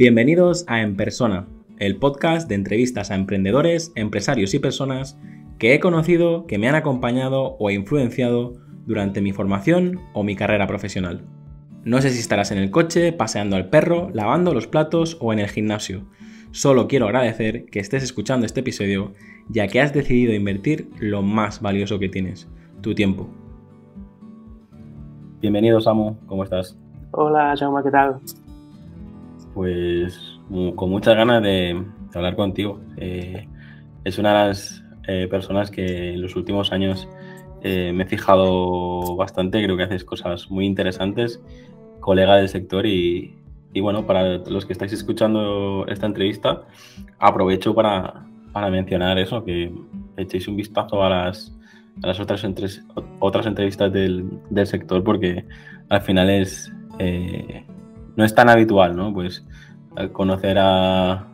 Bienvenidos a En Persona, el podcast de entrevistas a emprendedores, empresarios y personas que he conocido, que me han acompañado o influenciado durante mi formación o mi carrera profesional. No sé si estarás en el coche, paseando al perro, lavando los platos o en el gimnasio. Solo quiero agradecer que estés escuchando este episodio ya que has decidido invertir lo más valioso que tienes, tu tiempo. Bienvenido Samu, ¿cómo estás? Hola Jaume, ¿qué tal? Pues con muchas ganas de, hablar contigo. Eh, es una de las eh, personas que en los últimos años eh, me he fijado bastante, creo que haces cosas muy interesantes, colega del sector y, bueno, para los que estáis escuchando esta entrevista, aprovecho para, mencionar eso, que echéis un vistazo a las, a las otras, otras entrevistas del, del, sector porque al final es no es tan habitual, ¿no? Pues conocer a,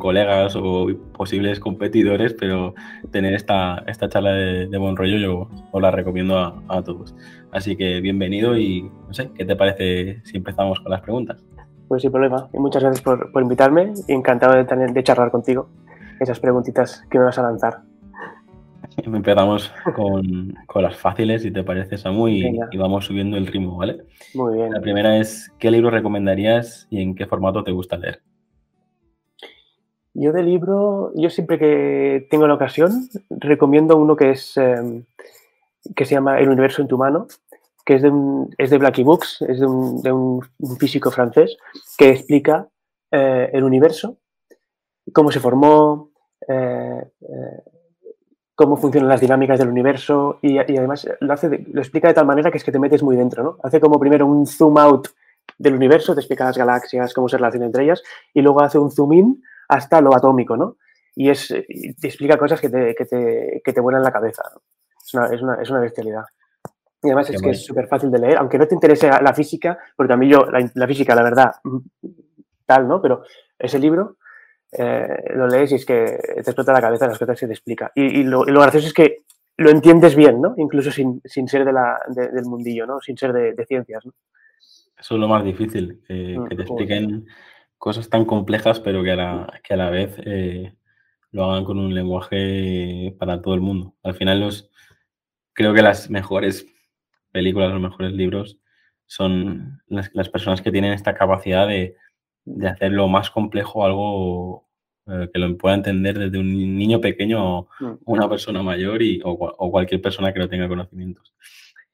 colegas o posibles competidores, pero tener esta, esta charla de, buen rollo yo os la recomiendo a, todos. Así que bienvenido y no sé, ¿qué te parece si empezamos con las preguntas? Pues sin problema. Y muchas gracias por, invitarme encantado de, tener, de charlar contigo esas preguntitas que me vas a lanzar. Empezamos con, las fáciles, si te parece, Samu, y, y, vamos subiendo el ritmo, ¿vale? Muy bien. La primera es, ¿qué libro recomendarías y en qué formato te gusta leer? Yo de libro, yo siempre que tengo la ocasión, recomiendo uno que es em, que se llama El universo en tu mano, que es de, un, es de Blackie Books, es de un, de un, físico francés que explica eh, el universo, cómo se formó, eh, eh, cómo funcionan las dinámicas del universo y, además lo, hace lo explica de tal manera que es que te metes muy dentro, ¿no? Hace como primero un zoom out del universo, te explica las galaxias, cómo se relacionan entre ellas, y luego hace un zoom in hasta lo atómico, ¿no? Y, es, te explica cosas que te, que te, que te vuelan la cabeza. Es, una, es, una, es, una, bestialidad. Y además es que es súper fácil de leer, aunque no te interese la física, porque a mí yo, la, la física, la verdad, tal, ¿no? Pero ese libro eh, lo lees y es que te explota la cabeza las cosas que te explica. Y, lo, gracioso es que lo entiendes bien, ¿no? Incluso sin, ser de la, del mundillo, ¿no? Sin ser de, ciencias, ¿no? Eso es lo más difícil, eh, mm, que te expliquen cosas tan complejas, pero que a la, que a la vez eh, lo hagan con un lenguaje para todo el mundo. Al final, los, creo que las mejores películas, los mejores libros son las personas que tienen esta capacidad de, de hacer lo más complejo algo eh, que lo pueda entender desde un niño pequeño o mm. una persona mayor y, o, cualquier persona que no tenga conocimientos.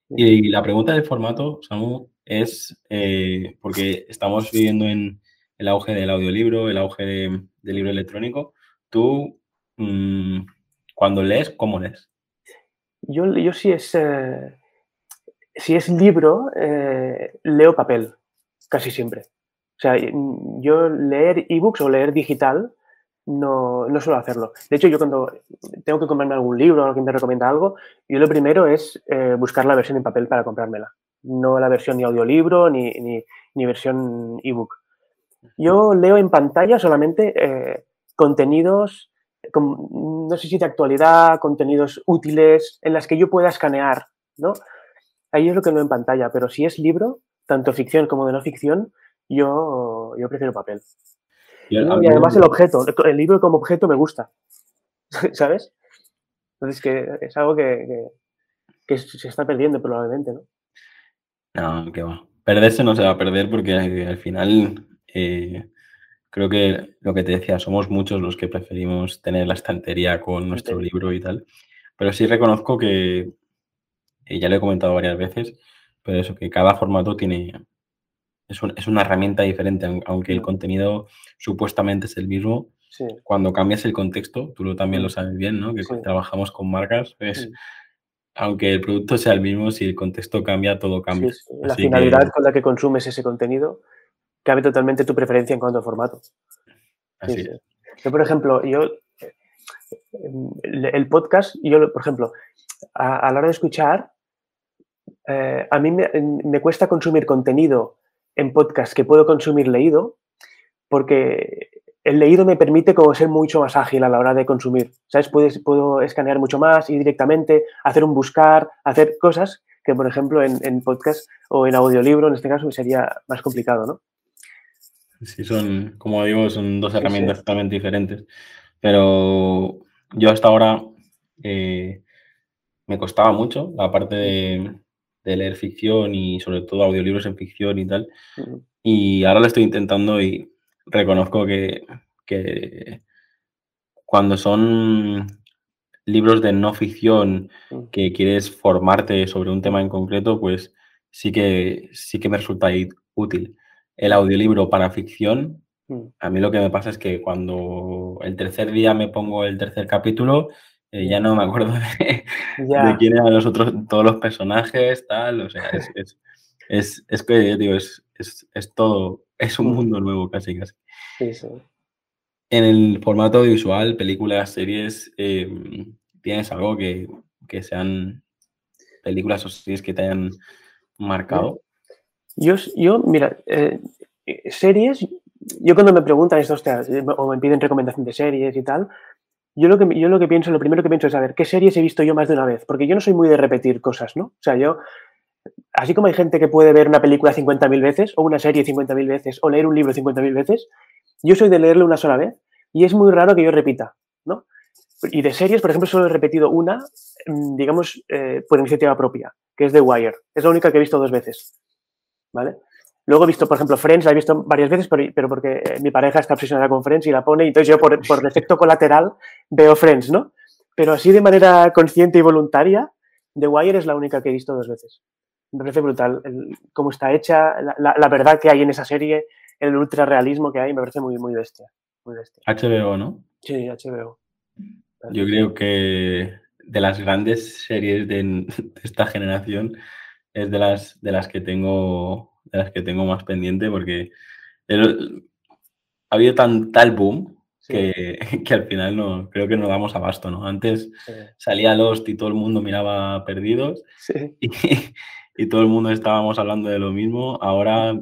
Y, la pregunta del formato, Samu, es eh, porque estamos viviendo en el auge del audiolibro, el auge del libro electrónico. Tú, mm, cuando lees, ¿cómo lees? Yo, yo si, es, eh, si es libro, leo papel, casi siempre. O sea, yo leer ebooks o leer digital no, no suelo hacerlo. De hecho, yo cuando tengo que comprarme algún libro o alguien me recomienda algo, yo lo primero es eh, buscar la versión en papel para comprármela. No la versión ni audiolibro ni, ni, versión ebook. Yo leo en pantalla solamente eh, contenidos, no sé si de actualidad, contenidos útiles, en las que yo pueda escanear, ¿no? Ahí es lo que leo en pantalla, pero si es libro, tanto ficción como de no ficción, yo, yo prefiero papel. Y, además el objeto, el libro como objeto me gusta, ¿sabes? Entonces que es algo que, que, se está perdiendo probablemente, ¿no? No, que va. Perderse no se va a perder porque al final eh, creo que lo que te decía, somos muchos los que preferimos tener la estantería con nuestro libro y tal. Pero sí reconozco que, y ya lo he comentado varias veces, pero eso, que cada formato tiene, es, una herramienta diferente, aunque el mm. contenido supuestamente es el mismo. Cuando cambias el contexto, tú lo, también lo mm. sabes bien, ¿no? Que trabajamos con marcas, pues, aunque el producto sea el mismo, si el contexto cambia, todo cambia. La finalidad con la que consumes ese contenido cambia totalmente tu preferencia en cuanto a formato. Así Yo, por ejemplo, yo el podcast, yo, por ejemplo, a, la hora de escuchar, eh, a mí me, me, cuesta consumir contenido en podcast que puedo consumir leído, porque el leído me permite como ser mucho más ágil a la hora de consumir. ¿Sabes? puedo escanear mucho más y directamente hacer un buscar, hacer cosas que, por ejemplo, en, podcast o en audiolibro, en este caso, sería más complicado, ¿no? Sí, son, como digo, son dos herramientas totalmente diferentes. Pero yo hasta ahora eh, me costaba mucho la parte de, leer ficción y sobre todo audiolibros en ficción y tal. Y ahora lo estoy intentando y reconozco que, que cuando son libros de no ficción que quieres formarte sobre un tema en concreto, pues sí que, sí que me resulta útil. El audiolibro para ficción, a mí lo que me pasa es que cuando el tercer día me pongo el tercer capítulo, eh, ya no me acuerdo de, quién eran los otros, todos los personajes, tal, o sea, es, es, es, que, digo, es, es, todo, es un mundo nuevo casi, casi. Sí, sí. En el formato audiovisual, películas, series, em, ¿tienes algo que, que, sean películas o series que te hayan marcado? Yo, yo mira, eh, series, yo cuando me preguntan estos o me piden recomendación de series y tal, yo lo, que, yo lo que pienso, lo primero que pienso es, a ver, ¿qué series he visto yo más de una vez? Porque yo no soy muy de repetir cosas, ¿no? O sea, yo, así como hay gente que puede ver una película 50.000 veces, o una serie 50.000 veces, o leer un libro 50.000 veces, yo soy de leerlo una sola vez y es muy raro que yo repita, ¿no? Y de series, por ejemplo, solo he repetido una, mm, digamos, eh, por iniciativa propia, que es The Wire. Es la única que he visto dos veces, ¿vale? Luego he visto, por ejemplo, Friends, la he visto varias veces, pero, porque mi pareja está obsesionada con Friends y la pone, y entonces yo por, por efecto colateral veo Friends, ¿no? Pero así de manera consciente y voluntaria, The Wire es la única que he visto dos veces. Me parece brutal cómo está hecha, la, verdad que hay en esa serie, el ultra realismo que hay, me parece muy, muy bestia, muy bestia. HBO, ¿no? Sí, HBO. Yo creo que de las grandes series de, esta generación es de las, de las que tengo de las que tengo más pendiente porque ha habido tan, tal boom que, al final no, creo que no damos abasto, ¿no? Antes salía Lost y todo el mundo miraba perdidos y, todo el mundo estábamos hablando de lo mismo. Ahora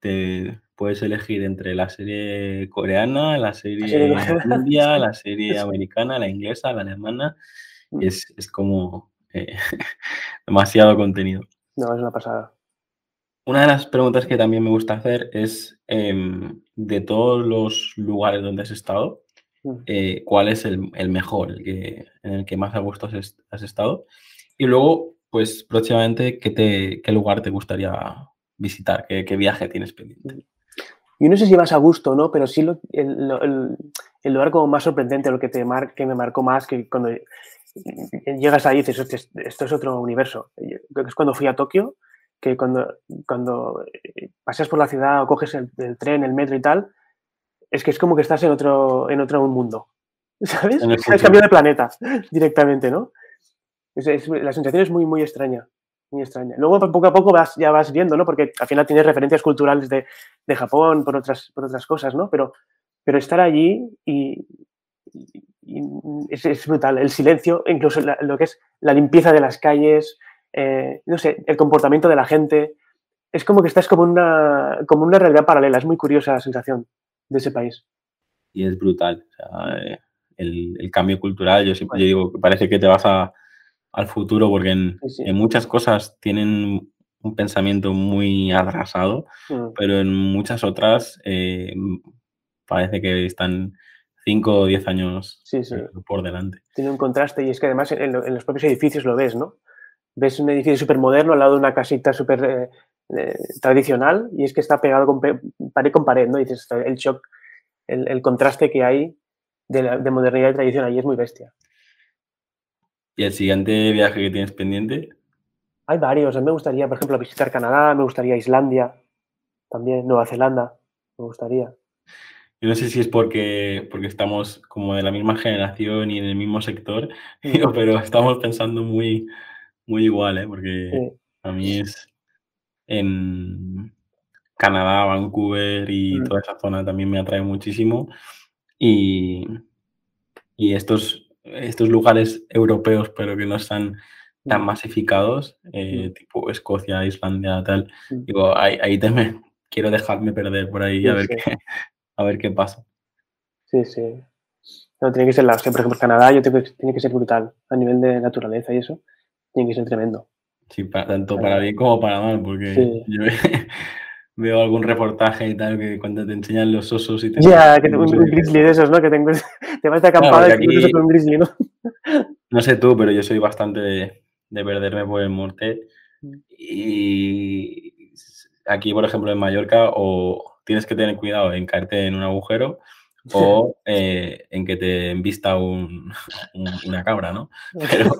te puedes elegir entre la serie coreana, la serie india, la serie americana, la inglesa, la alemana. Mm. es, es como eh, demasiado contenido. No, es una pasada. Una de las preguntas que también me gusta hacer es, em, de todos los lugares donde has estado, mm. eh, ¿cuál es el, mejor, el que, en el que más a gusto has, estado? Y luego, pues próximamente, ¿qué, te, qué lugar te gustaría visitar? ¿Qué, viaje tienes pendiente? Yo no sé si vas a gusto, ¿no? Pero sí el, lugar como más sorprendente, lo que, te mar, que me marcó más, que cuando llegas ahí dices, esto es otro universo. Creo que es cuando fui a Tokio, que cuando, cuando eh, paseas por la ciudad o coges el, tren, el metro y tal, es que es como que estás en otro, en otro mundo. ¿Sabes? Es cambio de planeta directamente, ¿no? la sensación es muy, muy extraña. Muy extraña. Luego, poco a poco vas, ya vas viendo, ¿no? Porque al final tienes referencias culturales de, de Japón por otras, por otras cosas, ¿no? Pero, pero estar allí y, es, brutal. El silencio, incluso lo que es la limpieza de las calles, eh, no sé, el comportamiento de la gente. Es como que estás como una, como una realidad paralela. Es muy curiosa la sensación de ese país. Y es brutal. Eh, el, cambio cultural, yo siempre digo que parece que te vas al futuro porque en, muchas cosas tienen un pensamiento muy atrasado, mm. pero en muchas otras eh, parece que están 5 o 10 años por delante. Tiene un contraste y es que además en, los propios edificios lo ves, ¿no? Ves un edificio súper moderno al lado de una casita súper eh, eh, tradicional y es que está pegado con pared con pared, ¿no? Y dices, el shock, el, contraste que hay de, modernidad y tradición ahí es muy bestia. ¿Y el siguiente viaje que tienes pendiente? Hay varios. A mí me gustaría, por ejemplo, visitar Canadá, me gustaría Islandia, también Nueva Zelanda, me gustaría. Yo no sé si es porque, porque estamos como de la misma generación y en el mismo sector, pero estamos pensando muy, muy igual, ¿eh? porque a mí es en Canadá, Vancouver y mm. toda esa zona también me atrae muchísimo. Y, y estos, estos lugares europeos, pero que no están tan mm. masificados, eh, mm. tipo Escocia, Islandia, tal, digo, ahí, ahí te quiero dejarme perder por ahí a, ver qué, a ver qué pasa. Sí, sí. No, tiene que ser la, por ejemplo, Canadá yo tengo, tiene que ser brutal a nivel de naturaleza y eso tiene que ser tremendo. Sí, tanto para bien como para mal, porque veo algún reportaje y tal, que cuando te enseñan los osos y te... Ya, que un, un grizzly de esos, ¿no? Que tengo, te vas de acampada y te con un grizzly, ¿no? No sé tú, pero yo soy bastante de, de perderme por el monte. Mm. Y aquí, por ejemplo, en Mallorca, o tienes que tener cuidado en caerte en un agujero o eh, en que te envista un, una cabra, ¿no? Pero,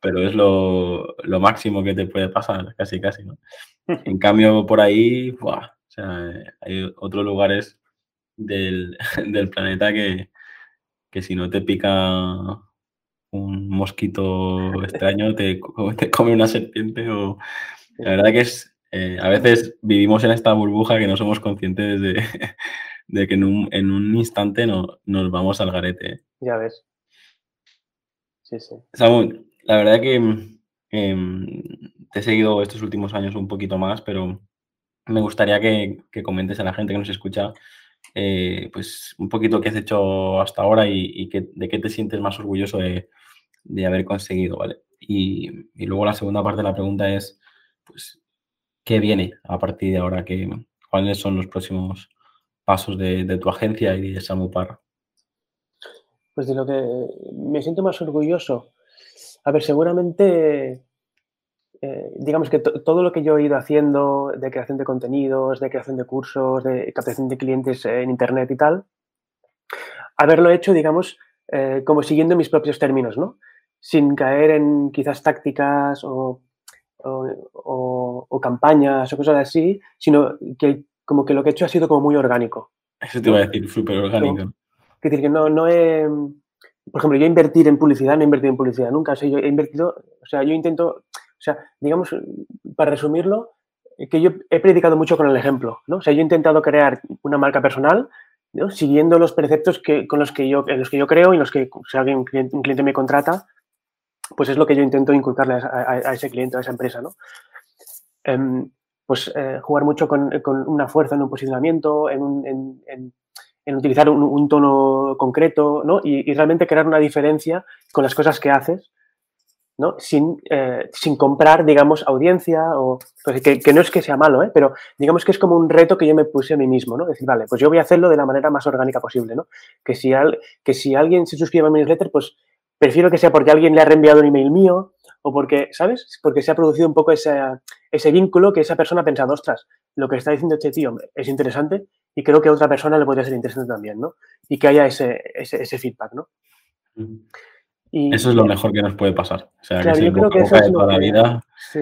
pero es lo, lo, máximo que te puede pasar, casi, casi, ¿no? En cambio, por ahí, ¡buah! O sea, hay otros lugares del, del planeta que, que, si no te pica un mosquito extraño, te, te come una serpiente o... La verdad que es, eh, a veces vivimos en esta burbuja que no somos conscientes de, de que en un, en un instante no, nos vamos al garete. Ya ves. Sí, sí. La verdad que em, te he seguido estos últimos años un poquito más, pero me gustaría que, que comentes a la gente que nos escucha eh, pues un poquito qué has hecho hasta ahora y, y que, de qué te sientes más orgulloso de, de haber conseguido, ¿vale? Y, y, luego la segunda parte de la pregunta es, pues, ¿qué viene a partir de ahora? ¿Qué, ¿Cuáles son los próximos pasos de, tu agencia y de Samupar? Pues de lo que me siento más orgulloso. A ver, seguramente, eh, digamos que todo lo que yo he ido haciendo de creación de contenidos, de creación de cursos, de captación de clientes en Internet y tal, haberlo hecho, digamos, eh, como siguiendo mis propios términos, ¿no? Sin caer en quizás tácticas o, o campañas o cosas así, sino que como que lo que he hecho ha sido como muy orgánico. Eso te iba a decir, súper orgánico. Es decir, que no, no he... Por ejemplo, yo invertir en publicidad, no he invertido en publicidad nunca. O sea, yo he invertido, o sea, yo intento, o sea, digamos, para resumirlo, que yo he predicado mucho con el ejemplo, ¿no? O sea, yo he intentado crear una marca personal, ¿no? siguiendo los preceptos que, con los que yo, en los que yo creo y los que, si alguien, un cliente, me contrata, pues es lo que yo intento inculcarle a, ese cliente, a esa empresa, ¿no? Um, pues eh, jugar mucho con, con, una fuerza en un posicionamiento, en, un, en, en utilizar un, tono concreto, ¿no? Y, realmente crear una diferencia con las cosas que haces, ¿no? Sin, eh, sin comprar, digamos, audiencia o... Pues que, que, no es que sea malo, ¿eh? Pero digamos que es como un reto que yo me puse a mí mismo, ¿no? Decir, vale, pues yo voy a hacerlo de la manera más orgánica posible, ¿no? Que si, al, que si alguien se suscribe a mi newsletter, pues prefiero que sea porque alguien le ha reenviado un email mío o porque, ¿sabes? Porque se ha producido un poco ese, ese vínculo que esa persona ha pensado, ostras, lo que está diciendo este tío es interesante y creo que a otra persona le podría ser interesante también, ¿no? Y que haya ese, ese, ese feedback, ¿no? Y, eso es lo mejor que nos puede pasar. O sea, claro, que yo creo que eso es toda la vida... Sí.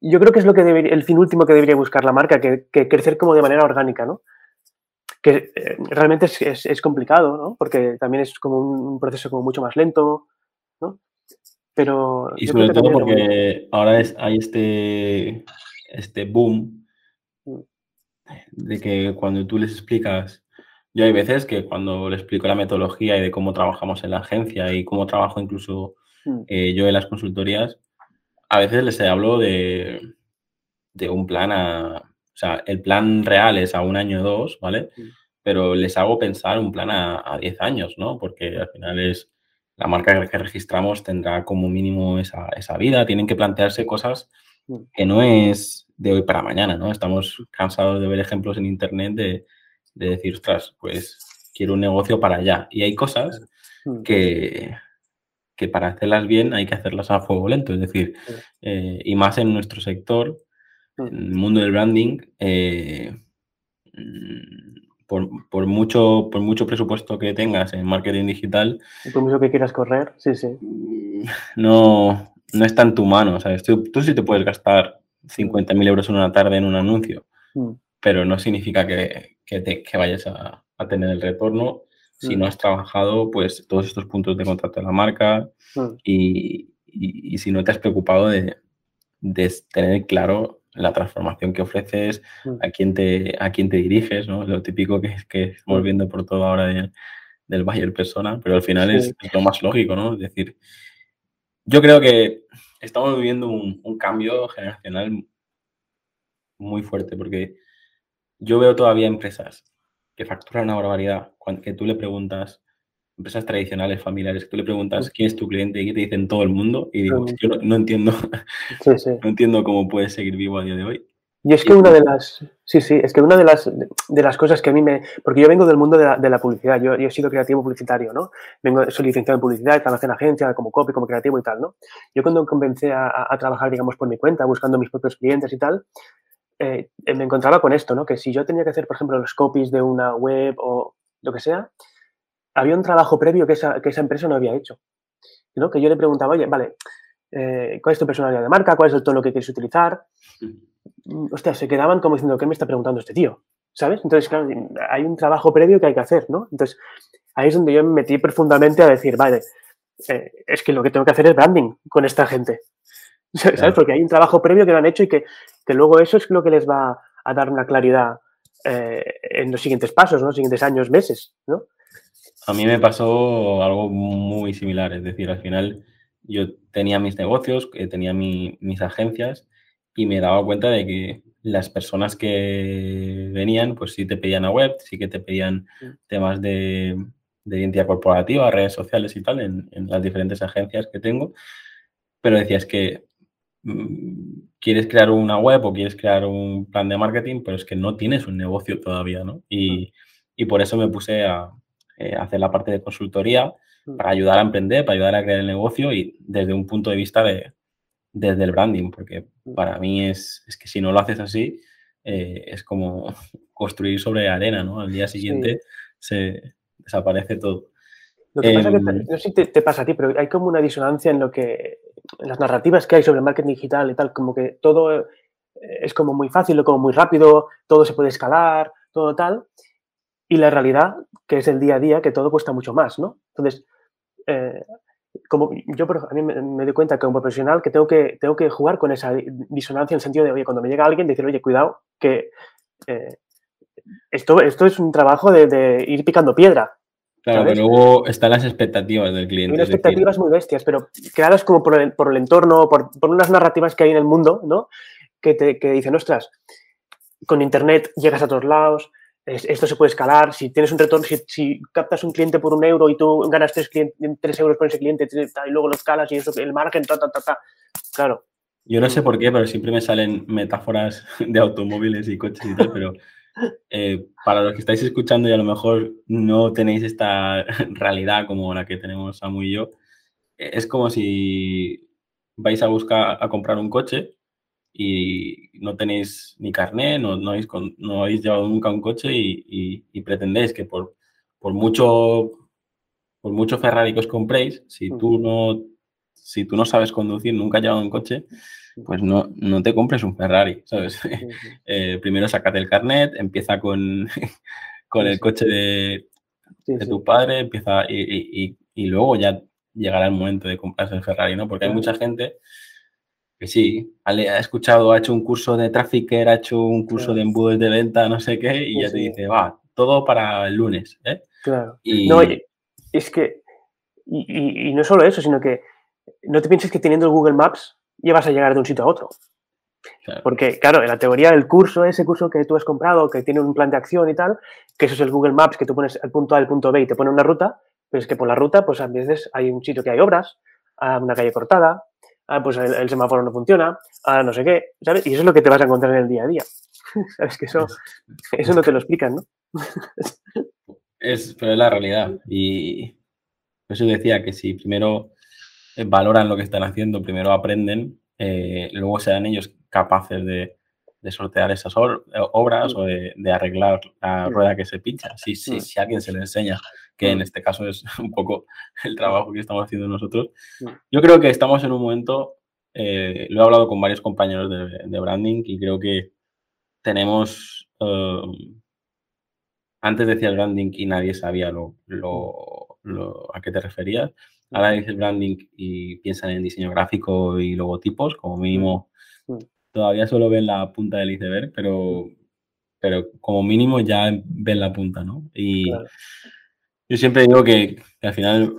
Yo creo que es lo que debería, el fin último que debería buscar la marca, que, que crecer como de manera orgánica, ¿no? Que eh, realmente es, es, es, complicado, ¿no? Porque también es como un proceso como mucho más lento, ¿no? Pero y sobre todo porque ahora es, hay este, este boom. De que cuando tú les explicas, yo hay veces que cuando les explico la metodología y de cómo trabajamos en la agencia y cómo trabajo incluso mm. eh, yo en las consultorías, a veces les hablo de, de un plan a, o sea, el plan real es a un año o dos, ¿vale? Mm. Pero les hago pensar un plan a 10 años, ¿no? Porque al final es la marca que registramos tendrá como mínimo esa, esa vida. Tienen que plantearse cosas. Que no es de hoy para mañana, ¿no? Estamos cansados de ver ejemplos en Internet de, de decir, ostras, pues quiero un negocio para allá. Y hay cosas mm. que, que para hacerlas bien hay que hacerlas a fuego lento. Es decir, eh, y más en nuestro sector, mm. en el mundo del branding, eh, por, por, mucho, por mucho presupuesto que tengas en marketing digital. Por mucho que quieras correr, sí, sí. No, no está en tu mano. ¿sabes? Tú, tú sí te puedes gastar 50.000 euros en una tarde en un anuncio, mm. pero no significa que, que, te, que vayas a, a, tener el retorno si mm. no has trabajado pues todos estos puntos de contacto de la marca mm. y, y, y, si no te has preocupado de, de tener claro la transformación que ofreces, a quién te, a quién te diriges, ¿no? Lo típico que, que estamos viendo por todo ahora de, del Bayer persona, pero al final sí. es, es, lo más lógico, ¿no? Es decir, yo creo que estamos viviendo un, un, cambio generacional muy fuerte, porque yo veo todavía empresas que facturan una barbaridad, que tú le preguntas, empresas tradicionales, familiares, que tú le preguntas quién es tu cliente y te dicen todo el mundo, y digo, yo no, no entiendo, sí. no entiendo cómo puedes seguir vivo a día de hoy. Y es que una de las, sí, sí, es que una de las, de las cosas que a mí me, porque yo vengo del mundo de la, de la publicidad, yo, yo, he sido creativo publicitario, ¿no? Vengo, soy licenciado en publicidad, trabajé en agencia como copy, como creativo y tal, ¿no? Yo cuando comencé a, a trabajar, digamos, por mi cuenta, buscando mis propios clientes y tal, eh, me encontraba con esto, ¿no? Que si yo tenía que hacer, por ejemplo, los copies de una web o lo que sea, había un trabajo previo que esa, que esa empresa no había hecho, ¿no? Que yo le preguntaba, oye, vale, eh, ¿cuál es tu personalidad de marca? ¿Cuál es el tono que quieres utilizar? Hostia, se quedaban como diciendo, ¿qué me está preguntando este tío? ¿Sabes? Entonces, claro, hay un trabajo previo que hay que hacer, ¿no? Entonces, ahí es donde yo me metí profundamente a decir, vale, eh, es que lo que tengo que hacer es branding con esta gente. ¿Sabes? Porque hay un trabajo previo que lo han hecho y que, que, luego eso es lo que les va a dar una claridad eh, en los siguientes pasos, ¿no? Los siguientes años, meses, ¿no? A mí me pasó algo muy similar, es decir, al final yo tenía mis negocios, eh, tenía mi, mis agencias y me daba cuenta de que las personas que venían, pues sí te pedían a web, sí que te pedían temas de, identidad corporativa, redes sociales y tal, en, las diferentes agencias que tengo, pero decías que mm, quieres crear una web o quieres crear un plan de marketing, pero es que no tienes un negocio todavía, ¿no? Y, por eso me puse a, eh, hacer la parte de consultoría para ayudar a emprender, para ayudar a crear el negocio y desde un punto de vista de, desde el branding, porque para mí es, es que si no lo haces así, eh, es como construir sobre arena, ¿no? Al día siguiente se desaparece todo. Lo que pasa que, em, no sé si te, pasa a ti, pero hay como una disonancia en lo que, en las narrativas que hay sobre el marketing digital y tal, como que todo eh, es como muy fácil, como muy rápido, todo se puede escalar, todo tal, y la realidad, que es el día a día, que todo cuesta mucho más, ¿no? Entonces, eh, como yo a mí me, doy cuenta que como profesional que tengo que tengo que jugar con esa disonancia en el sentido de oye cuando me llega alguien decir oye cuidado que eh, esto esto es un trabajo de, ir picando piedra claro pero luego están las expectativas del cliente hay expectativas muy bestias pero creadas como por el, por el entorno por, por, unas narrativas que hay en el mundo no que te que dicen ostras con internet llegas a todos lados esto se puede escalar, si tienes un retorno, si, captas un cliente por un euro y tú ganas tres, tres euros con ese cliente y luego lo escalas y eso, el margen, ta, ta, ta, ta. Claro. Yo no sé por qué, pero siempre me salen metáforas de automóviles y coches y tal, pero eh, para los que estáis escuchando y a lo mejor no tenéis esta realidad como la que tenemos Samu y yo, es como si vais a buscar a comprar un coche y no tenéis ni carné, no, no, habéis, no habéis llevado nunca un coche y, y, pretendéis que por, por, mucho, por mucho Ferrari que os compréis, si tú no, si tú no sabes conducir, nunca has llevado un coche, pues no, no te compres un Ferrari, ¿sabes? eh, primero sacate el carnet, empieza con, con el coche de, de tu padre, empieza y, y, luego ya llegará el momento de comprarse el Ferrari, ¿no? Porque hay mucha gente que sí, ha escuchado, ha hecho un curso de trafficker, ha hecho un curso de embudos de venta, no sé qué, y ya te dice, va, todo para el lunes. ¿eh? Claro. Y... No, es que, y, no solo eso, sino que no te pienses que teniendo el Google Maps ya vas a llegar de un sitio a otro. Porque, claro, en la teoría del curso, ese curso que tú has comprado, que tiene un plan de acción y tal, que eso es el Google Maps, que tú pones el punto A, el punto B y te pone una ruta, pero es que por la ruta, pues a veces hay un sitio que hay obras, una calle cortada, ah, pues el, semáforo no funciona, ah, no sé qué, ¿sabes? Y eso es lo que te vas a encontrar en el día a día. ¿Sabes? Que eso, eso no te lo explican, ¿no? es, pero es la realidad. Y eso decía que si primero eh, valoran lo que están haciendo, primero aprenden, eh, luego serán ellos capaces de, de sortear esas obras o de, arreglar la rueda que se pincha. Si, si, si alguien se le enseña, que en este caso es un poco el trabajo que estamos haciendo nosotros, yo creo que estamos en un momento, eh, lo he hablado con varios compañeros de, branding y creo que tenemos, um, antes decía branding y nadie sabía lo, lo, a qué te referías. Ahora dices branding y piensan en diseño gráfico y logotipos, como mínimo todavía solo ven la punta del iceberg, pero, pero como mínimo ya ven la punta, ¿no? Y yo siempre digo que, al final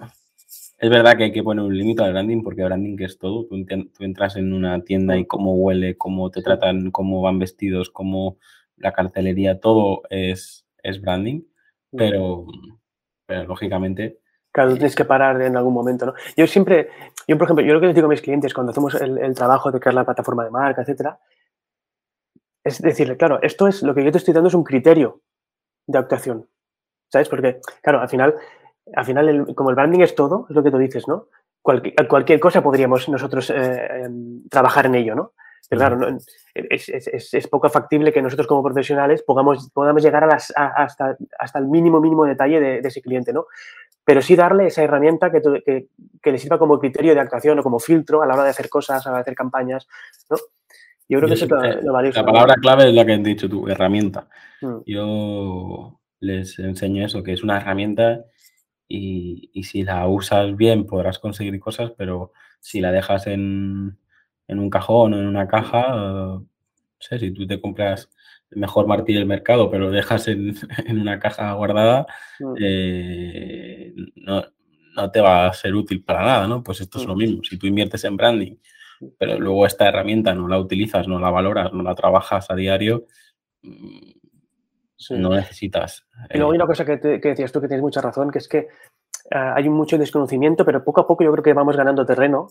es verdad que hay que poner un límite al branding porque branding es todo. Tú, entras en una tienda y cómo huele, cómo te tratan, cómo van vestidos, cómo la cartelería, todo es, es branding, pero, pero lógicamente Claro, tienes que parar en algún momento, ¿no? Yo siempre, yo por ejemplo, yo lo que les digo a mis clientes cuando hacemos el, trabajo de crear la plataforma de marca, etcétera, es decirle, claro, esto es lo que yo te estoy dando es un criterio de actuación. ¿Sabes? Porque, claro, al final, al final como el branding es todo, es lo que tú dices, ¿no? cualquier cosa podríamos nosotros eh, em, trabajar en ello, ¿no? Pero claro, es, poco factible que nosotros como profesionales podamos, podamos llegar a las, hasta, hasta, el mínimo, mínimo detalle de, ese cliente, ¿no? Pero sí darle esa herramienta que, que, le sirva como criterio de actuación o como filtro a la hora de hacer cosas, a la hora de hacer campañas, ¿no? Yo creo que eso es lo valioso. La palabra clave es la que has dicho tú, herramienta. Mm. Yo les enseño eso, que es una herramienta y, si la usas bien podrás conseguir cosas, pero si la dejas en, un cajón o en una caja, no sé, si tú te compras el mejor martillo del mercado, pero lo dejas en, una caja guardada, mm. eh, no, te va a ser útil para nada, ¿no? Pues esto es lo mm. mismo. Si tú inviertes en branding, pero luego esta herramienta no la utilizas, no la valoras, no la trabajas a diario, mm, no necesitas. Y luego hay eh, una cosa que, decías tú que tienes mucha razón, que es que ah, hay mucho desconocimiento, pero poco a poco yo creo que vamos ganando terreno.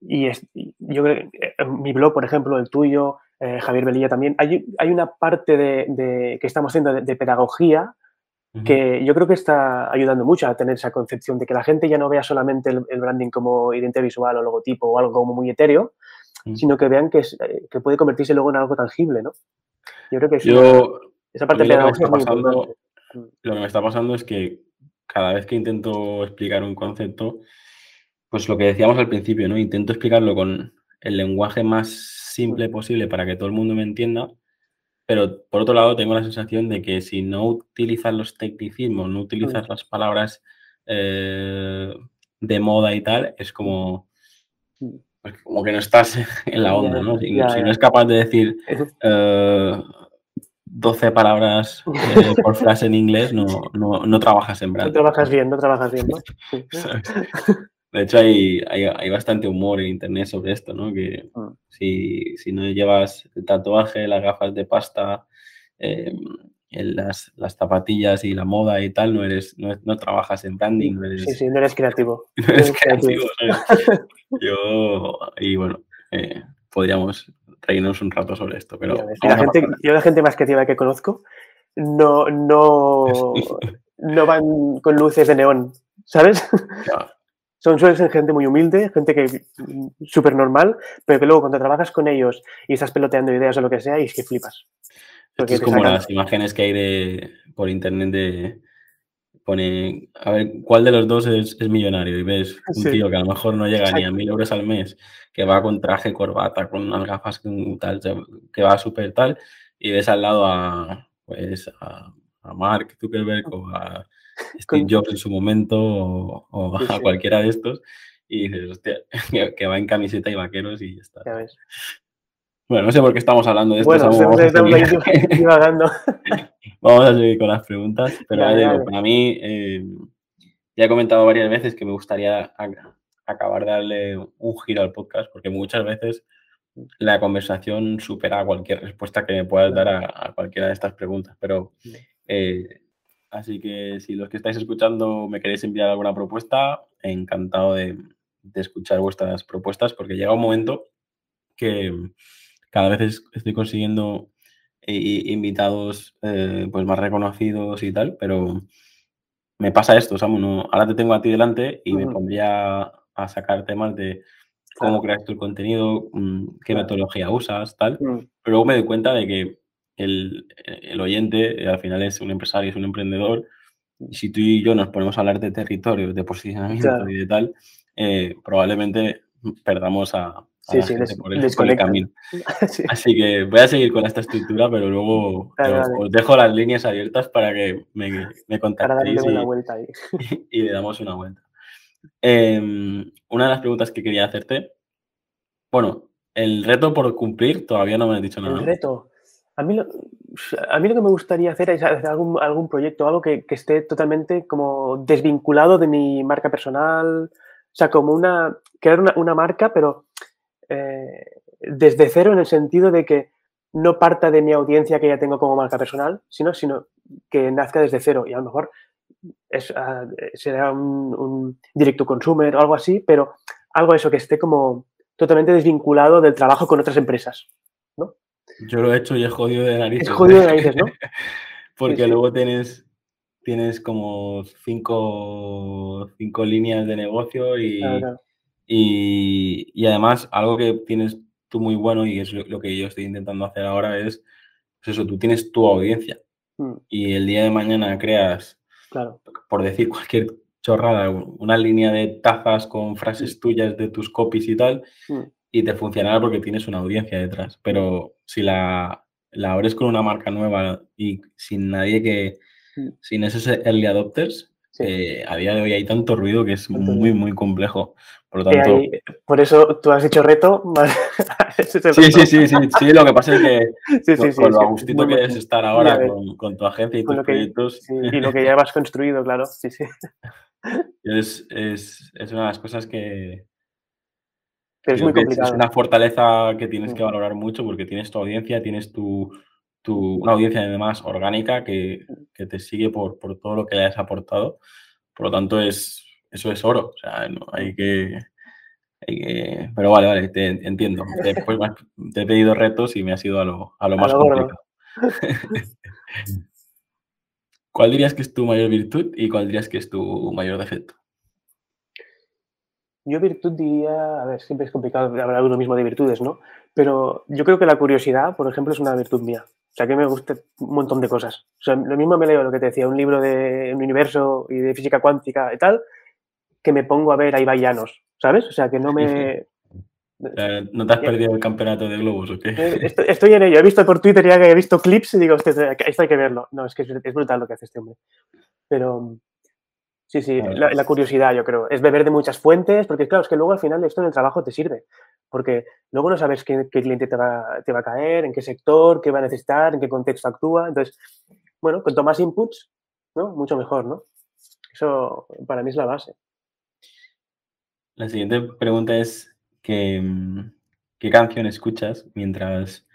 Y yo creo que eh, mi blog, por ejemplo, el tuyo, eh, Javier Belilla también, hay, hay una parte de, que estamos haciendo de, pedagogía que yo creo que está ayudando mucho a tener esa concepción de que la gente ya no vea solamente el, branding como identidad visual o logotipo o algo como muy etéreo, sino que vean que, que puede convertirse luego en algo tangible, ¿no? Yo creo que esa parte lo, que me está pasando, lo que me está pasando es que cada vez que intento explicar un concepto, pues lo que decíamos al principio, ¿no? Intento explicarlo con el lenguaje más simple posible para que todo el mundo me entienda, pero por otro lado tengo la sensación de que si no utilizas los tecnicismos, no utilizas las palabras eh, de moda y tal, es como, pues como que no estás en la onda, ¿no? Si, no es capaz de decir 12 eh, palabras eh, por frase en inglés, no, no, trabajas en branding. No trabajas bien, no trabajas bien, ¿no? De hecho, hay, hay, bastante humor en internet sobre esto, ¿no? Que ah. si, no llevas el tatuaje, las gafas de pasta, em, las, zapatillas y la moda y tal, no eres, no, trabajas en branding. No eres, sí, sí, no eres creativo. No eres creativo. Yo, y bueno, eh, podríamos reírnos un rato sobre esto, pero... la gente, yo la gente más creativa que conozco no, no, no van con luces de neón, ¿sabes? Son, suelen ser gente muy humilde, gente que súper normal, pero que luego cuando trabajas con ellos y estás peloteando ideas o lo que sea, y es que flipas. es como las imágenes que hay de, por internet de pone, a ver, ¿cuál de los dos es, millonario? Y ves un tío que a lo mejor no llega ni a mil euros al mes, que va con traje, corbata, con unas gafas tal, que va súper tal, y ves al lado a, pues, a, a Mark Zuckerberg o a Steve Jobs en su momento o, a cualquiera de estos y dices, hostia, que, va en camiseta y vaqueros y ya está. Bueno, no sé por qué estamos hablando de esto. Bueno, vamos, a seguir, vamos a seguir con las preguntas, pero para mí eh, ya he comentado varias veces que me gustaría acabar de darle un giro al podcast porque muchas veces la conversación supera cualquier respuesta que me puedas dar a, cualquiera de estas preguntas, pero eh, Así que si los que estáis escuchando me queréis enviar alguna propuesta, encantado de, escuchar vuestras propuestas porque llega un momento que cada vez estoy consiguiendo eh, invitados eh, pues más reconocidos y tal, pero me pasa esto, Samu, ahora te tengo a ti delante y me pondría a sacar temas de cómo creas tu contenido, mm, qué metodología usas, tal, pero luego me doy cuenta de que el, oyente eh, al final es un empresario, es un emprendedor. Y si tú y yo nos ponemos a hablar de territorio, de posicionamiento y de tal, eh, probablemente perdamos a, la gente por, el, camino. Así que voy a seguir con esta estructura, pero luego os dejo las líneas abiertas para que me, me contactéis y, le damos una vuelta. Em, una de las preguntas que quería hacerte, bueno, el reto por cumplir, todavía no me has dicho nada. El reto. A mí, lo, a mí lo que me gustaría hacer es hacer algún, algún proyecto, algo que, que, esté totalmente como desvinculado de mi marca personal, o sea, como una, crear una, una marca, pero eh, desde cero en el sentido de que no parta de mi audiencia que ya tengo como marca personal, sino, sino que nazca desde cero y a lo mejor es, uh, será un, directo consumer o algo así, pero algo eso que esté como totalmente desvinculado del trabajo con otras empresas. Yo lo he hecho y he jodido de narices. Es jodido de narices, ¿no? Porque luego tienes, tienes como cinco, cinco líneas de negocio y, y, y, además algo que tienes tú muy bueno y es lo que yo estoy intentando hacer ahora es, pues eso, tú tienes tu audiencia mm. y el día de mañana creas, claro. por decir cualquier chorrada, una línea de tazas con frases mm. tuyas de tus copies y tal, mm. Y te funcionará porque tienes una audiencia detrás. Pero si la, la abres con una marca nueva y sin nadie que, sin esos early adopters, eh, a día de hoy hay tanto ruido que es muy, muy complejo. Por lo tanto. por eso tú has hecho reto. sí, sí, sí, sí, sí. Lo que pasa es que con, lo agustito que es estar ahora con, tu agencia y tus proyectos. y lo que ya has construido, claro. Sí, sí. Es, es, es una de las cosas que. Es muy complicado. Es una fortaleza que tienes que mm. valorar mucho porque tienes tu audiencia, tienes tu, tu una audiencia además orgánica que, que te sigue por, por todo lo que le has aportado. Por lo tanto, es, eso es oro. O sea, no, hay, que, Pero vale, vale, te entiendo. Después te he pedido retos y me has ido a lo, a lo más complicado. ¿Cuál dirías que es tu mayor virtud y cuál dirías que es tu mayor defecto? Yo virtud diría, a ver, siempre es complicado hablar uno mismo de virtudes, ¿no? Pero yo creo que la curiosidad, por ejemplo, es una virtud mía. O sea, que me gusta un montón de cosas. O sea, lo mismo me leo lo que te decía, un libro de un universo y de física cuántica y tal, que me pongo a ver a Ibai Llanos, ¿sabes? O sea, que no me... ¿No te has perdido el campeonato de globos o qué? Eh, estoy, en ello. He visto por Twitter ya que he visto clips y digo, esto hay que verlo. No, es que es, brutal lo que hace este hombre. Pero sí, sí, la, curiosidad, yo creo. Es beber de muchas fuentes, porque claro, es que luego al final esto en el trabajo te sirve. Porque luego no sabes qué, cliente te va, te va, a caer, en qué sector, qué va a necesitar, en qué contexto actúa. Entonces, bueno, cuanto más inputs, ¿no? Mucho mejor, ¿no? Eso para mí es la base. La siguiente pregunta es ¿qué, qué canción escuchas mientras,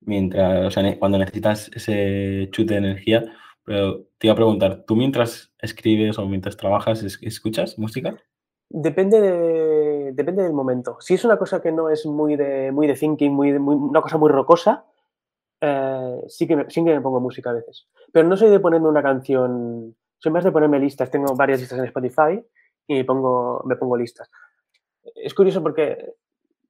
mientras, o sea, cuando necesitas ese chute de energía? Pero te iba a preguntar, ¿tú mientras escribes o mientras trabajas escuchas música? Depende, de, depende del momento. Si es una cosa que no es muy de, muy de thinking, muy, una cosa muy rocosa, eh, sí, que me, sí que me pongo música a veces. Pero no soy de ponerme una canción, soy más de ponerme listas. Tengo varias listas en Spotify y pongo, me pongo listas. Es curioso porque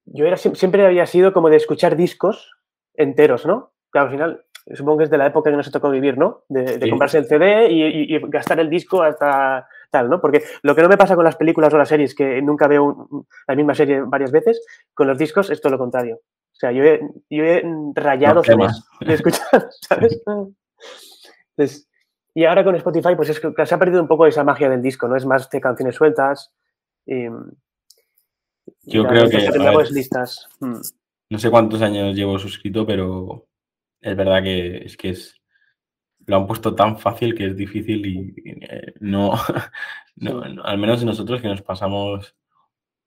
yo era, siempre había sido como de escuchar discos enteros, ¿no? Claro, al final, supongo que es de la época que nos tocó vivir, ¿no? De, comprarse el CD y, gastar el disco hasta tal, ¿no? Porque lo que no me pasa con las películas o las series, que nunca veo la misma serie varias veces, con los discos es todo lo contrario. O sea, yo he, yo he rayado de escuchar, ¿sabes? Y ahora con Spotify, pues es que se ha perdido un poco esa magia del disco, ¿no? Es más de canciones sueltas. Y, Yo creo que. listas. Hmm. No sé cuántos años llevo suscrito, pero es verdad que es que es. Lo han puesto tan fácil que es difícil y, eh, no, Al menos nosotros que nos pasamos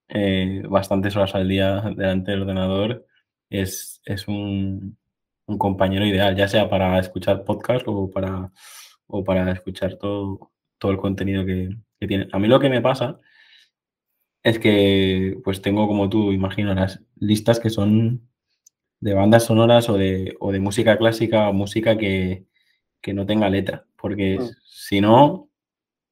eh, bastantes horas al día delante del ordenador, es, es un, un compañero ideal, ya sea para escuchar podcast o para o para escuchar todo, todo el contenido que, tiene. A mí lo que me pasa es que pues tengo como tú, imagino, las listas que son de bandas sonoras o de, o de música clásica o música que, no tenga letra. Porque mm. si no,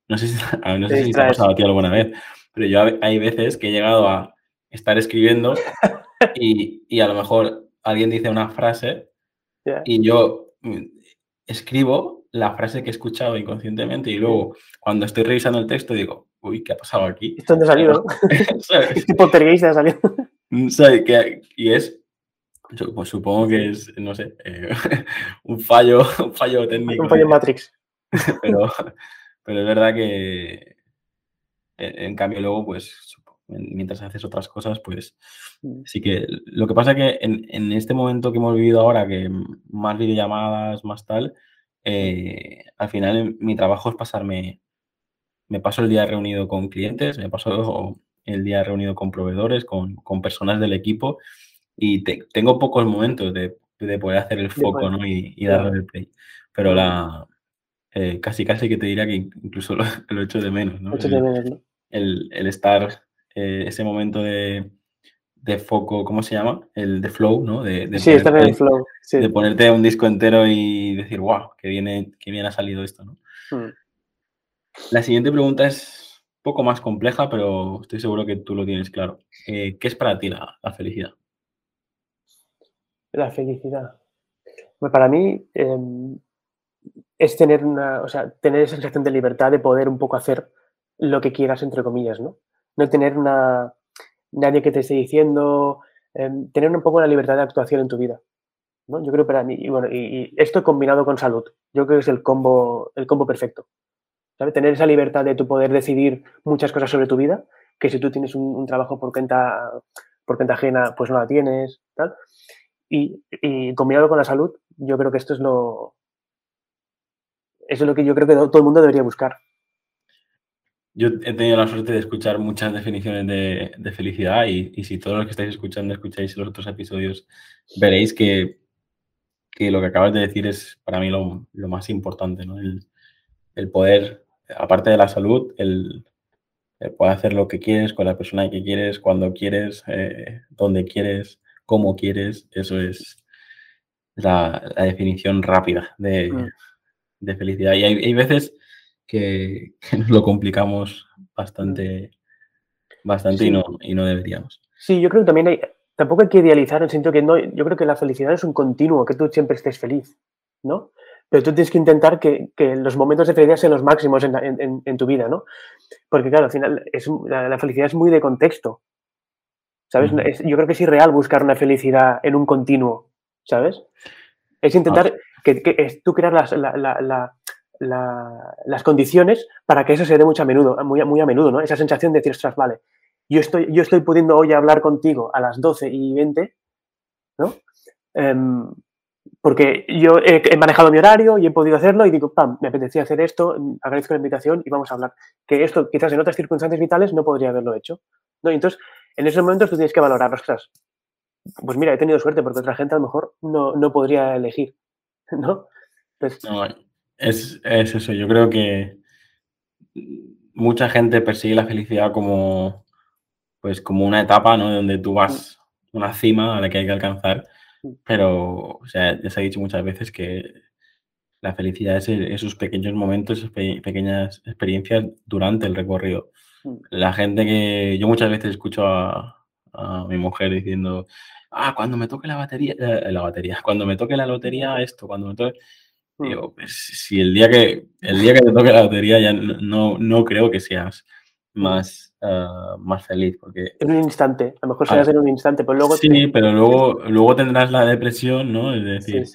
no sé si, no sé si te ha pasado a ti alguna vez, pero yo hay veces que he llegado a estar escribiendo y, y a lo mejor alguien dice una frase y yo mm, escribo la frase que he escuchado inconscientemente y luego cuando estoy revisando el texto digo, uy, ¿qué ha pasado aquí? ¿Esto dónde ha salido? ¿Qué poltergeist ha salido? y es, pues supongo que es, no sé, eh, un fallo, un fallo técnico. Un fallo en Matrix. pero, pero es verdad que en cambio luego, pues mientras haces otras cosas, pues mm. sí que lo que pasa es que en, en este momento que hemos vivido ahora, que más videollamadas, más tal, eh, al final mi trabajo es pasarme, me paso el día reunido con clientes, me paso el día reunido con proveedores, con, personas del equipo y tengo pocos momentos de, poder hacer el foco ¿no? y, darle el play. Pero la, eh, casi casi que te diría que incluso lo, lo echo de menos, ¿no? El, el, estar eh, ese momento de, de foco, ¿cómo se llama? El de flow, ¿no? De, sí, está en el flow. De ponerte un disco entero y decir, wow, qué bien, qué bien ha salido esto, ¿no? Hmm. La siguiente pregunta es un poco más compleja, pero estoy seguro que tú lo tienes claro. Eh, ¿Qué es para ti la, felicidad? La felicidad. Pues para mí em, es tener una, o sea, tener esa sensación de libertad de poder un poco hacer lo que quieras, entre comillas, ¿no? No tener una, nadie que te esté diciendo, em, tener un poco la libertad de actuación en tu vida. ¿no? Yo creo para mí, y bueno, y, esto combinado con salud, yo creo que es el combo, el combo perfecto. Tener esa libertad de tu poder decidir muchas cosas sobre tu vida, que si tú tienes un, trabajo por cuenta, por cuenta ajena, pues no la tienes, tal. Y, y, combinado con la salud, yo creo que esto es lo, eso es lo que yo creo que todo el mundo debería buscar. Yo he tenido la suerte de escuchar muchas definiciones de, felicidad y, si todos los que estáis escuchando escucháis los otros episodios, veréis que, lo que acabas de decir es para mí lo, más importante, ¿no? El, poder, aparte de la salud, el, poder hacer lo que quieres con la persona que quieres, cuando quieres, eh, donde quieres, cómo quieres, eso es la, definición rápida de, mm de felicidad. Y hay, veces que, nos lo complicamos bastante, bastante y, no, y no deberíamos. Sí, yo creo que también hay, tampoco hay que idealizar en el sentido que no, yo creo que la felicidad es un continuo, que tú siempre estés feliz, ¿no? Pero tú tienes que intentar que, los momentos de felicidad sean los máximos en, tu vida, ¿no? Porque claro, al final es, la, felicidad es muy de contexto, ¿sabes? yo creo que es irreal buscar una felicidad en un continuo, ¿sabes? Es intentar que, es tú crear las, las condiciones para que eso se dé mucho a menudo, muy, muy a menudo, ¿no? Esa sensación de decir, ostras, vale, yo estoy, yo estoy pudiendo hoy hablar contigo a las 12 y 20, ¿no? Em, porque yo he, manejado mi horario y he podido hacerlo y digo, pam, me apetecía hacer esto, agradezco la invitación y vamos a hablar. Que esto quizás en otras circunstancias vitales no podría haberlo hecho. ¿no? Y entonces, en esos momentos tú tienes que valorar, ostras, pues mira, he tenido suerte porque otra gente a lo mejor no, no podría elegir. ¿no? Pues es, eso, yo creo que mucha gente persigue la felicidad como, pues, como una etapa, ¿no? Donde tú vas una cima a la que hay que alcanzar, pero, o sea, ya se ha dicho muchas veces que la felicidad es esos pequeños momentos, esas pequeñas experiencias durante el recorrido. La gente que yo muchas veces escucho a mi mujer diciendo, ah, cuando me toque la batería, eh, la batería, cuando me toque la lotería, esto, cuando me toque... Mm. Digo, pues, si el día que el día que te toque la lotería ya no, no creo que seas mm. más, ah, más feliz. Porque, en un instante, a lo mejor serás en un instante, pero luego... Sí, pero luego, luego tendrás la depresión, ¿no? Es decir,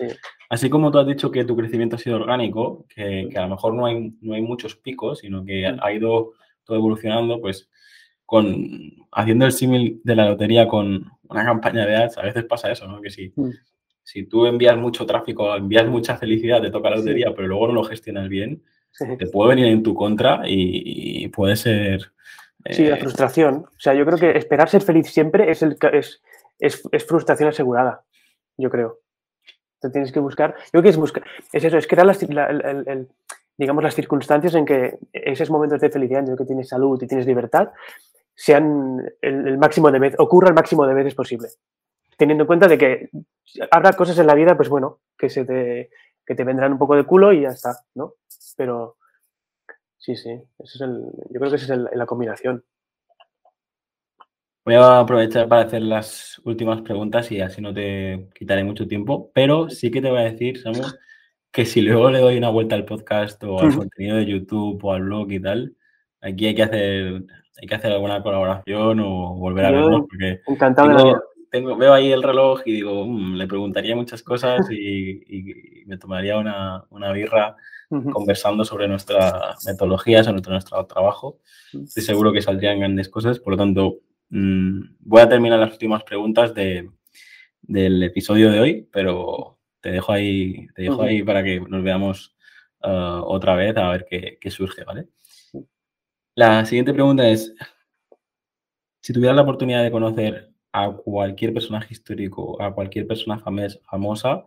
así como tú has dicho que tu crecimiento ha sido orgánico, que, que, a lo mejor no hay, no hay muchos picos, sino que mm. ha ido todo evolucionando, pues con haciendo el símil de la lotería con una campaña de ads, a veces pasa eso, ¿no? Que si, mm. si tú envías mucho tráfico, envías mucha felicidad, te toca la lotería, pero luego no lo gestionas bien, te puede venir en tu contra y, puede ser... Sí, la eh, frustración. O sea, yo creo que esperar ser feliz siempre es, el, es, es, frustración asegurada, yo creo. Te tienes que buscar... Yo creo que es buscar... Es eso, es crear las, digamos, las circunstancias en que esos momentos de felicidad en los que tienes salud y tienes libertad sean el, máximo de veces, ocurra el máximo de veces posible. Teniendo en cuenta de que habrá cosas en la vida, pues bueno, que se te, que te vendrán un poco de culo y ya está, ¿no? Pero sí, sí, eso es el, yo creo que esa es la combinación. Voy a aprovechar para hacer las últimas preguntas y así no te quitaré mucho tiempo, pero sí que te voy a decir, Samu, que si luego le doy una vuelta al podcast o al contenido de YouTube o al blog y tal, aquí hay que hacer hay que hacer alguna colaboración o volver a vernos porque encantado tengo, veo ahí el reloj y digo, mm, le preguntaría muchas cosas y, me tomaría una, birra conversando sobre nuestra metodología, sobre nuestro, trabajo. Estoy seguro que saldrían grandes cosas, por lo tanto, mm, voy a terminar las últimas preguntas del episodio de hoy, pero te dejo ahí, te dejo ahí para que nos veamos uh, otra vez a ver qué, qué surge, ¿vale? La siguiente pregunta es, si tuvieras la oportunidad de conocer a cualquier personaje histórico, a cualquier persona famosa,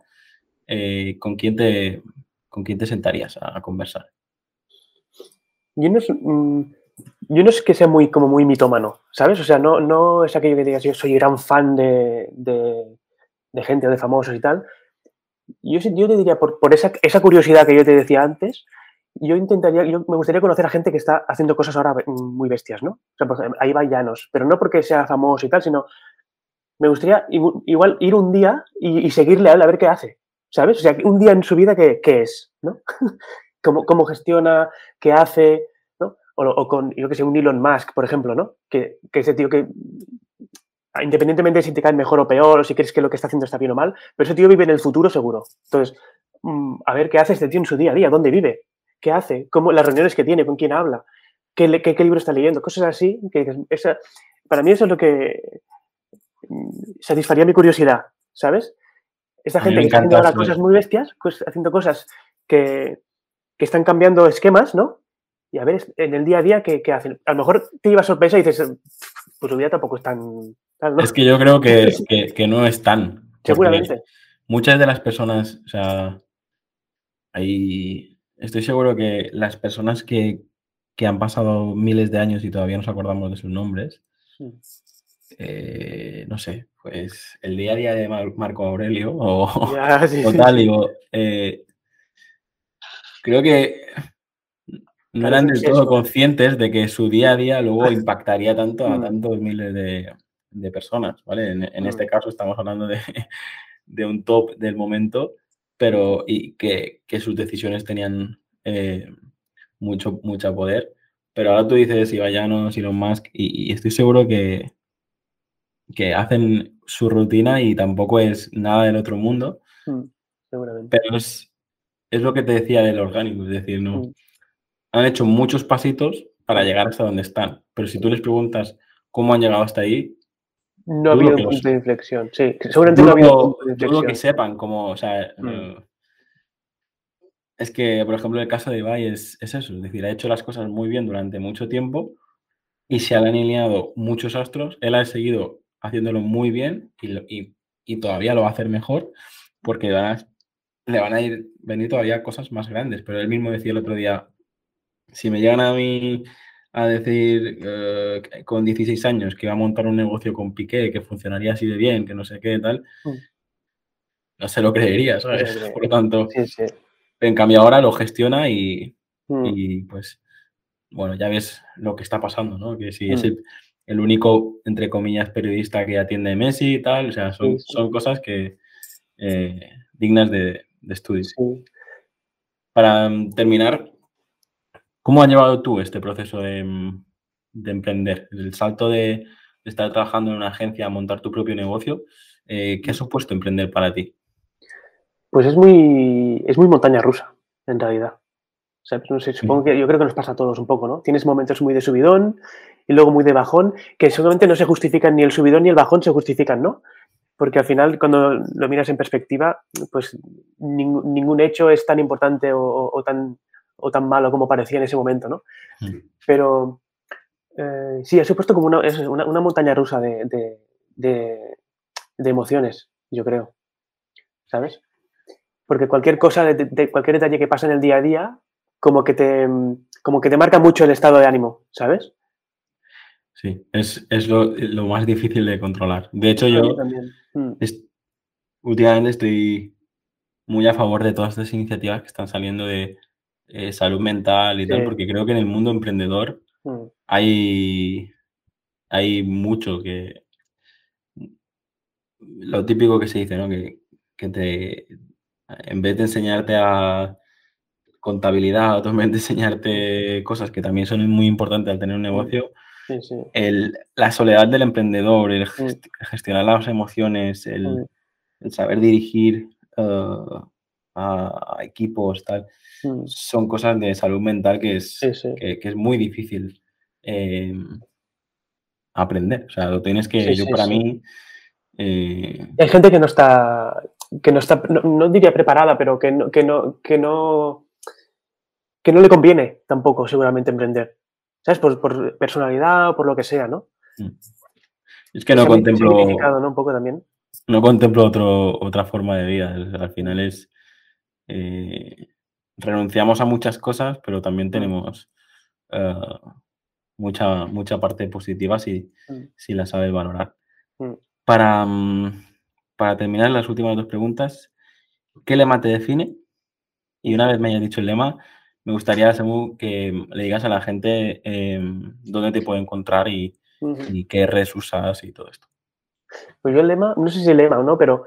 eh, ¿con, quién te, ¿con quién te sentarías a, conversar? Yo no, mm, yo no es que sea muy, como muy mitómano, ¿sabes? O sea, no, no es aquello que digas, yo soy gran fan de, de, de gente o de famosos y tal. Yo, yo te diría, por, por esa, esa, curiosidad que yo te decía antes, yo intentaría, yo me gustaría conocer a gente que está haciendo cosas ahora muy bestias, ¿no? O sea, pues, ahí va Llanos, pero no porque sea famoso y tal, sino me gustaría igual ir un día y, seguirle a él a ver qué hace, ¿sabes? O sea, un día en su vida, ¿qué, qué es? ¿no? ¿Cómo, ¿Cómo, gestiona? ¿Qué hace? ¿no? O, o, con, yo que sé, un Elon Musk, por ejemplo, ¿no? Que, que ese tío que, independientemente de si te cae mejor o peor, o si crees que lo que está haciendo está bien o mal, pero ese tío vive en el futuro seguro. Entonces, mmm, a ver qué hace este tío en su día a día, dónde vive, qué hace, cómo, las reuniones que tiene, con quién habla, qué, qué, qué libro está leyendo, cosas así. Que, esa, para mí eso es lo que satisfaría mi curiosidad, ¿sabes? Esta gente que está haciendo ahora cosas muy bestias, pues, haciendo cosas que, que, están cambiando esquemas, ¿no? Y a ver en el día a día qué, qué hacen. A lo mejor te lleva sorpresa y dices, pues tu vida tampoco es tan... tan ¿no? Es que yo creo que, que, que no es tan. Seguramente. Muchas de las personas, o sea, hay, estoy seguro que las personas que, que han pasado miles de años y todavía nos acordamos de sus nombres, sí eh, no sé, pues el día a día de Mar Marco Aurelio o, ya, sí, o tal, digo, eh, creo que no eran del todo conscientes de que su día a día luego impactaría tanto a tantos miles de, de personas, ¿vale? En, en, este caso estamos hablando de, de, un top del momento, pero y que, que sus decisiones tenían eh, mucho, mucho poder. Pero ahora tú dices Iba Llanos, Elon Musk, y, y estoy seguro que, que hacen su rutina y tampoco es nada del otro mundo. Mm, seguramente. Pero es, es, lo que te decía del orgánico, es decir, no. Mm. Han hecho muchos pasitos para llegar hasta donde están, pero si tú les preguntas cómo han llegado hasta ahí. No ha habido un punto los, de inflexión, sí. Seguramente no ha habido un punto de inflexión. Dudo que sepan cómo, o sea. Mm. Uh, es que, por ejemplo, el caso de Ibai es, es eso, es decir, ha hecho las cosas muy bien durante mucho tiempo y se han alineado muchos astros. Él ha seguido haciéndolo muy bien y, y, y todavía lo va a hacer mejor porque van a, le van a ir venir todavía cosas más grandes. Pero él mismo decía el otro día, si me llegan a mí a decir uh, con 16 años que va a montar un negocio con Piqué, que funcionaría así de bien, que no sé qué, tal, mm. no se lo creería, ¿sabes? Por lo tanto, sí, en cambio ahora lo gestiona y, mm. y, pues, bueno, ya ves lo que está pasando, ¿no? Que si mm. es el, el único, entre comillas, periodista que atiende Messi y tal. O sea, son, sí, son cosas que eh, dignas de, de estudio. Sí. Para terminar, ¿cómo has llevado tú este proceso de, mm, de emprender? El salto de, de, estar trabajando en una agencia a montar tu propio negocio, eh, ¿qué ha supuesto emprender para ti? Pues es muy, es muy montaña rusa, en realidad. O sea, no sé, supongo que yo creo que nos pasa a todos un poco, ¿no? Tienes momentos muy de subidón y luego muy de bajón, que seguramente no se justifican ni el subidón ni el bajón se justifican, ¿no? Porque al final, cuando lo miras en perspectiva, pues ningún, ningún hecho es tan importante o, o, tan, o tan malo como parecía en ese momento, ¿no? Mm. Pero eh, sí, ha supuesto como una, una, una montaña rusa de, de, de, de, emociones, yo creo. ¿Sabes? Porque cualquier cosa, de, cualquier detalle que pasa en el día a día, como que te, como que te marca mucho el estado de ánimo, ¿sabes? Sí, es, es lo, lo, más difícil de controlar. De hecho, yo mm. es, últimamente estoy muy a favor de todas estas iniciativas que están saliendo de eh, salud mental y sí. tal, porque creo que en el mundo emprendedor mm. hay, hay mucho que... Lo típico que se dice, ¿no? Que, que te, en vez de enseñarte a contabilidad, totalmente enseñarte cosas que también son muy importantes al tener un negocio. Sí, sí. El, la soledad del emprendedor, el gest gestionar las emociones, el, el saber dirigir uh, a, a, equipos, tal, mm. son cosas de salud mental que es, sí, que, que, es muy difícil eh, aprender. O sea, lo tienes que, yo para mí... Eh... Hay gente que no está, que no está, no, no diría preparada, pero que no, que no, que no que no le conviene tampoco seguramente emprender. ¿Sabes? Por, por personalidad o por lo que sea, ¿no? Mm. Es que no contemplo... ¿no? Un poco también. No contemplo otro, otra forma de vida. Al final es... Eh, renunciamos a muchas cosas, pero también tenemos uh, mucha, mucha parte positiva si, Mm. si la sabes valorar. Mm. Para, mm, para terminar las últimas dos preguntas, ¿qué lema te define? Y una vez me hayas dicho el lema, me gustaría, Samu, que le digas a la gente eh, dónde te puede encontrar y qué redes usas y todo esto. Pues yo el lema, no sé si el lema o no, pero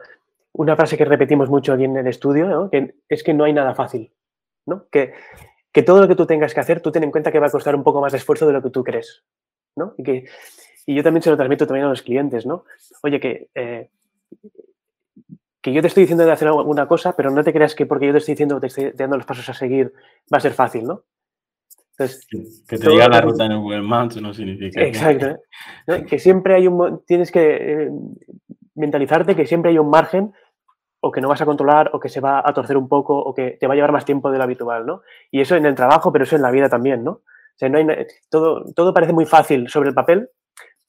una frase que repetimos mucho aquí en el estudio, ¿no? que es que no hay nada fácil, ¿no? Que, que todo lo que tú tengas que hacer, tú ten en cuenta que va a costar un poco más de esfuerzo de lo que tú crees, ¿no? Y, que, y yo también se lo transmito también a los clientes, ¿no? Oye, que, eh, que yo te estoy diciendo de hacer alguna cosa, pero no te creas que porque yo te estoy diciendo, te estoy dando los pasos a seguir, va a ser fácil, ¿no? Entonces, Que te diga la ruta en el Google Maps no significa Exacto. ¿eh? ¿No? Que siempre hay un... Tienes que eh, mentalizarte que siempre hay un margen o que no vas a controlar o que se va a torcer un poco o que te va a llevar más tiempo de lo habitual, ¿no? Y eso en el trabajo, pero eso en la vida también, ¿no? O no hay, todo, todo parece muy fácil sobre el papel,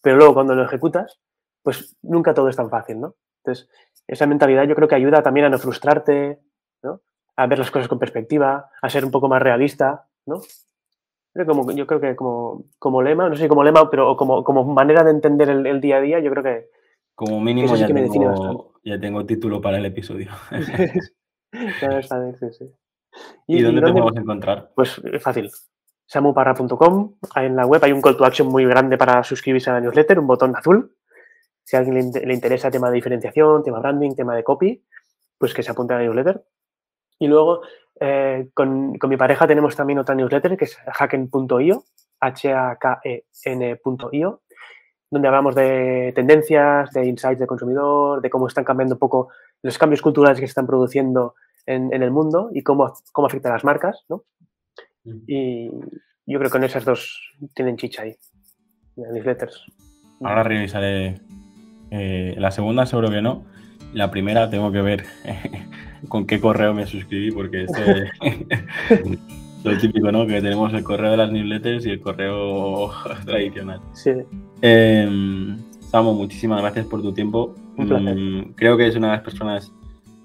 pero luego cuando lo ejecutas, pues nunca todo es tan fácil, ¿no? Entonces, esa mentalidad yo creo que ayuda también a no frustrarte, ¿no? A ver las cosas con perspectiva, a ser un poco más realista, ¿no? Como, yo creo que como, como lema, no sé si como lema, pero como, como manera de entender el día a día, yo creo que Como mínimo sí ya, tengo, ya tengo título para el episodio. ya está bien, sí, sí. ¿Y, dónde te podemos encontrar? Pues eh, fácil. samuparra.com. En la web hay un call to action muy grande para suscribirse a la newsletter, un botón azul. Si a alguien le interesa tema de diferenciación, tema branding, tema de copy, pues que se apunte a la newsletter. Y luego eh, con, con mi pareja tenemos también otra newsletter que es hacken.io, H-A-K-E-N.io, donde hablamos de tendencias, de insights de consumidor, de cómo están cambiando un poco los cambios culturales que se están produciendo en, en el mundo y cómo, cómo afectan a las marcas, ¿no? Y yo creo que en esas dos tienen chicha ahí, las newsletters. Ahora revisaré. eh, la segunda seguro que no. La primera tengo que ver con qué correo me suscribí porque ese lo típico, ¿no? Que tenemos el correo de las newsletters y el correo tradicional. Sí, Eh, Samu, muchísimas gracias por tu tiempo. Un placer. Mm, creo que es una de las personas,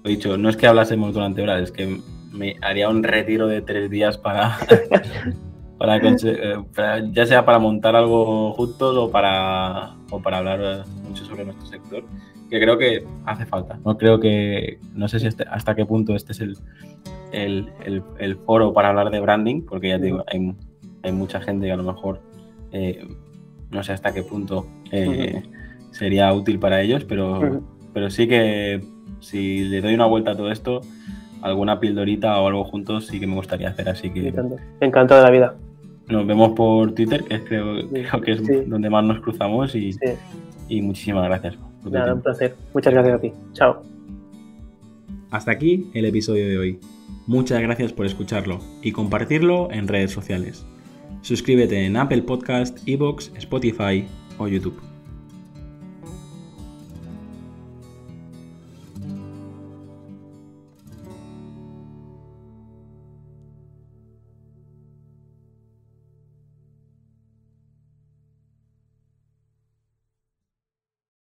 lo he dicho, no es que hablásemos durante horas, es que me haría un retiro de tres días para, eh, para- ya sea para montar algo juntos o para, o para hablar eh, mucho sobre nuestro sector, que creo que hace falta. No creo que, no sé si este- hasta qué punto este es el, el, el- el foro para hablar de branding, porque ya te digo, hay, hay mucha gente que a lo mejor eh, no sé hasta qué punto eh, sería útil para ellos, pero, pero sí que si le doy una vuelta a todo esto, alguna pildorita o algo juntos sí que me gustaría hacer, así me que encanta. Encantado de la vida. nos vemos por Twitter, que es creo, creo que es Sí. donde más nos cruzamos y, Sí, y muchísimas gracias. nada, un placer. Muchas gracias a ti. Chao. Hasta aquí el episodio de hoy. Muchas gracias por escucharlo y compartirlo en redes sociales. Suscríbete en Apple Podcast, Evox, Spotify o YouTube.